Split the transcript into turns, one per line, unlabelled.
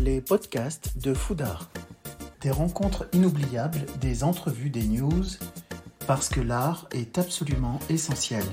Les podcasts de Foudard. Des rencontres inoubliables, des entrevues, des news, parce que l'art est absolument essentiel.